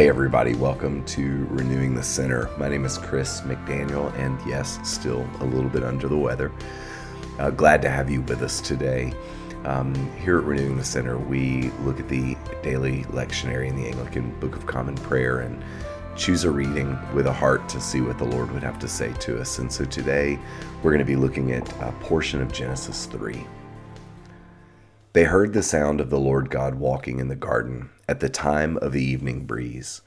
Hey, everybody, welcome to Renewing the Center. My name is Chris McDaniel, and yes, still a little bit under the weather. Uh, glad to have you with us today. Um, here at Renewing the Center, we look at the daily lectionary in the Anglican Book of Common Prayer and choose a reading with a heart to see what the Lord would have to say to us. And so today, we're going to be looking at a portion of Genesis 3. They heard the sound of the Lord God walking in the garden at the time of the evening breeze.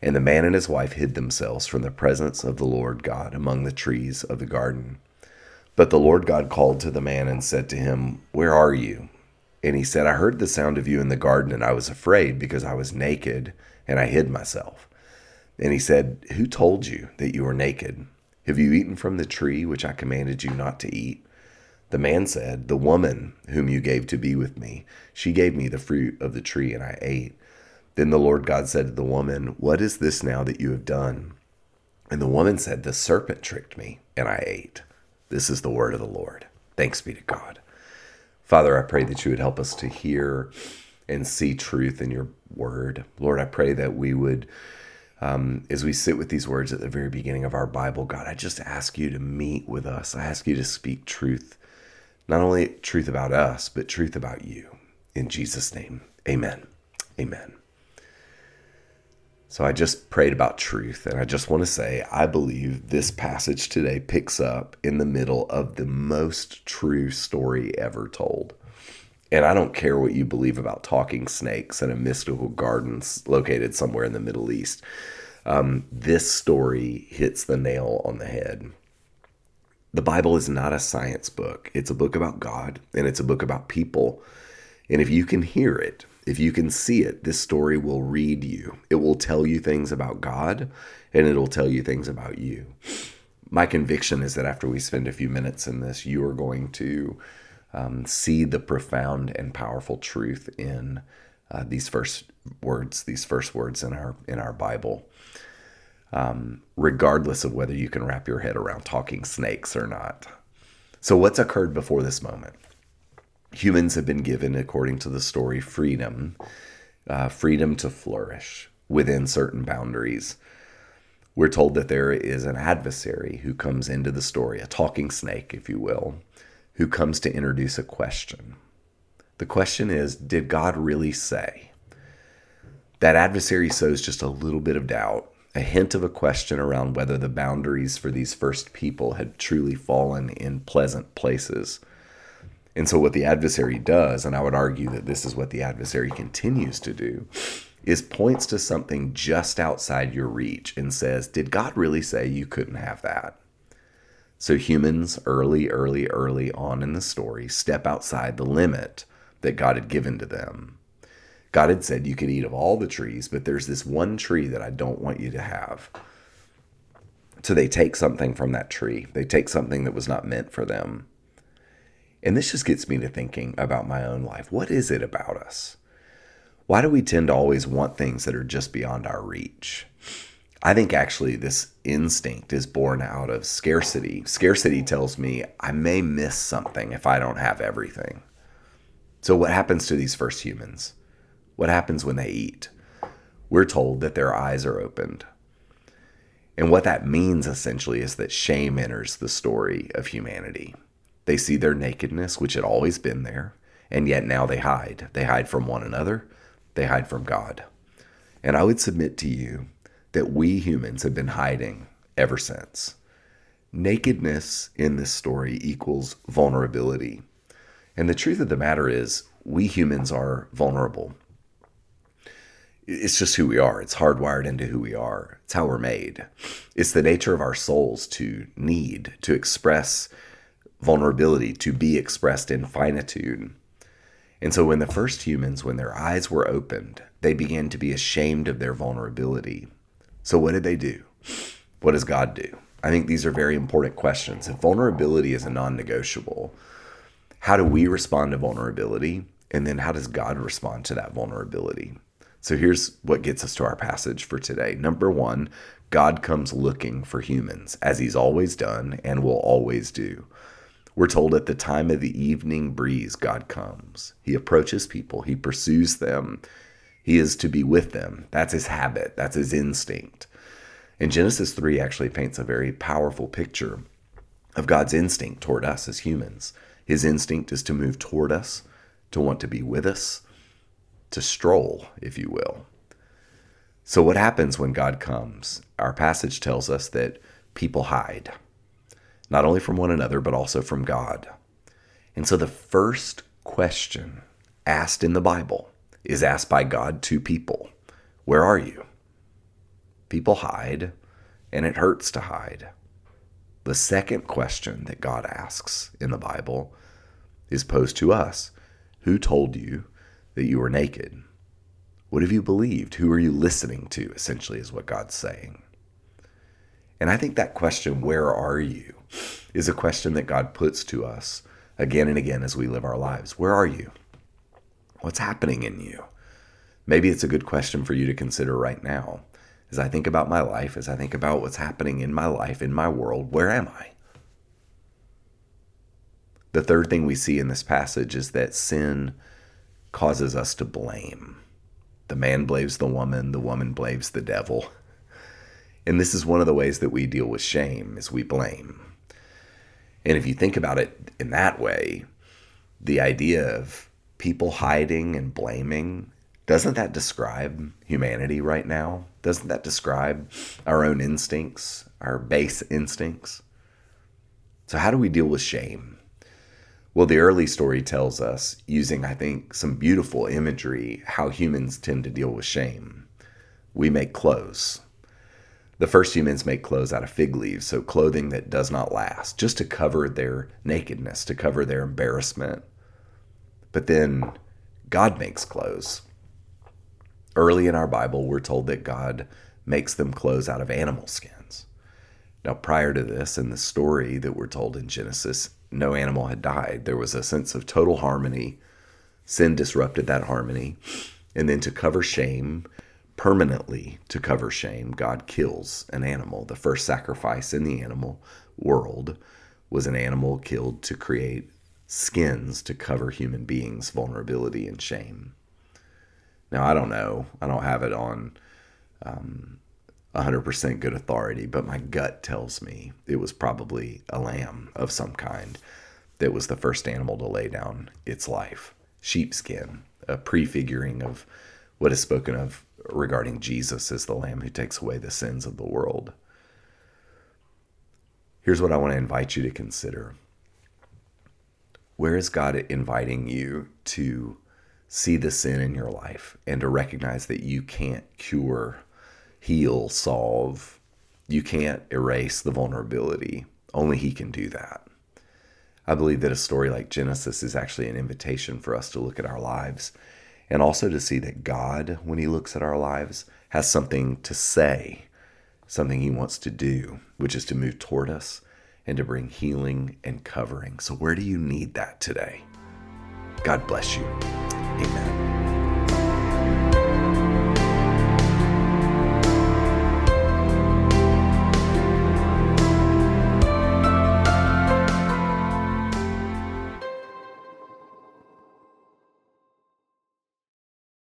And the man and his wife hid themselves from the presence of the Lord God among the trees of the garden. But the Lord God called to the man and said to him, Where are you? And he said, I heard the sound of you in the garden, and I was afraid because I was naked, and I hid myself. And he said, Who told you that you were naked? Have you eaten from the tree which I commanded you not to eat? The man said, The woman whom you gave to be with me, she gave me the fruit of the tree, and I ate. Then the Lord God said to the woman, What is this now that you have done? And the woman said, The serpent tricked me, and I ate. This is the word of the Lord. Thanks be to God. Father, I pray that you would help us to hear and see truth in your word. Lord, I pray that we would um, as we sit with these words at the very beginning of our Bible, God, I just ask you to meet with us. I ask you to speak truth not only truth about us, but truth about you. In Jesus' name, amen. Amen. So I just prayed about truth, and I just want to say I believe this passage today picks up in the middle of the most true story ever told. And I don't care what you believe about talking snakes and a mystical garden located somewhere in the Middle East. Um, this story hits the nail on the head the Bible is not a science book. It's a book about God and it's a book about people. And if you can hear it, if you can see it, this story will read you. It will tell you things about God and it'll tell you things about you. My conviction is that after we spend a few minutes in this, you are going to um, see the profound and powerful truth in uh, these first words, these first words in our in our Bible um, regardless of whether you can wrap your head around talking snakes or not. So, what's occurred before this moment? Humans have been given, according to the story, freedom, uh, freedom to flourish within certain boundaries. We're told that there is an adversary who comes into the story, a talking snake, if you will, who comes to introduce a question. The question is Did God really say? That adversary sows just a little bit of doubt a hint of a question around whether the boundaries for these first people had truly fallen in pleasant places. And so, what the adversary does, and I would argue that this is what the adversary continues to do, is points to something just outside your reach and says, Did God really say you couldn't have that? So, humans early, early, early on in the story step outside the limit that God had given to them. God had said you could eat of all the trees, but there's this one tree that I don't want you to have. So they take something from that tree. They take something that was not meant for them. And this just gets me to thinking about my own life. What is it about us? Why do we tend to always want things that are just beyond our reach? I think actually this instinct is born out of scarcity. Scarcity tells me I may miss something if I don't have everything. So, what happens to these first humans? What happens when they eat? We're told that their eyes are opened. And what that means essentially is that shame enters the story of humanity. They see their nakedness, which had always been there, and yet now they hide. They hide from one another, they hide from God. And I would submit to you that we humans have been hiding ever since. Nakedness in this story equals vulnerability. And the truth of the matter is, we humans are vulnerable it's just who we are. It's hardwired into who we are. It's how we're made. It's the nature of our souls to need, to express vulnerability, to be expressed in finitude. And so when the first humans, when their eyes were opened, they began to be ashamed of their vulnerability. So what did they do? What does God do? I think these are very important questions. If vulnerability is a non negotiable, how do we respond to vulnerability? And then how does God respond to that vulnerability? So here's what gets us to our passage for today. Number one, God comes looking for humans, as he's always done and will always do. We're told at the time of the evening breeze, God comes. He approaches people, he pursues them, He is to be with them. That's his habit, that's his instinct. And Genesis 3 actually paints a very powerful picture of God's instinct toward us as humans. His instinct is to move toward us, to want to be with us, to stroll, if you will. So, what happens when God comes? Our passage tells us that people hide, not only from one another, but also from God. And so, the first question asked in the Bible is asked by God to people Where are you? People hide, and it hurts to hide. The second question that God asks in the Bible is posed to us Who told you that you were naked? What have you believed? Who are you listening to? Essentially, is what God's saying. And I think that question, Where are you? is a question that God puts to us again and again as we live our lives. Where are you? What's happening in you? Maybe it's a good question for you to consider right now. As I think about my life, as I think about what's happening in my life, in my world, where am I? The third thing we see in this passage is that sin causes us to blame. The man blames the woman, the woman blames the devil. And this is one of the ways that we deal with shame is we blame. And if you think about it in that way, the idea of people hiding and blaming, doesn't that describe humanity right now? Doesn't that describe our own instincts, our base instincts? So, how do we deal with shame? Well, the early story tells us, using, I think, some beautiful imagery, how humans tend to deal with shame. We make clothes. The first humans make clothes out of fig leaves, so clothing that does not last, just to cover their nakedness, to cover their embarrassment. But then God makes clothes. Early in our Bible, we're told that God makes them clothes out of animal skins. Now, prior to this, in the story that we're told in Genesis, no animal had died. There was a sense of total harmony. Sin disrupted that harmony. And then to cover shame, permanently to cover shame, God kills an animal. The first sacrifice in the animal world was an animal killed to create skins to cover human beings' vulnerability and shame. Now, I don't know. I don't have it on um, 100% good authority, but my gut tells me it was probably a lamb of some kind that was the first animal to lay down its life. Sheepskin, a prefiguring of what is spoken of regarding Jesus as the lamb who takes away the sins of the world. Here's what I want to invite you to consider. Where is God inviting you to see the sin in your life and to recognize that you can't cure, heal, solve, you can't erase the vulnerability? Only He can do that. I believe that a story like Genesis is actually an invitation for us to look at our lives and also to see that God, when He looks at our lives, has something to say, something He wants to do, which is to move toward us and to bring healing and covering. So, where do you need that today? God bless you.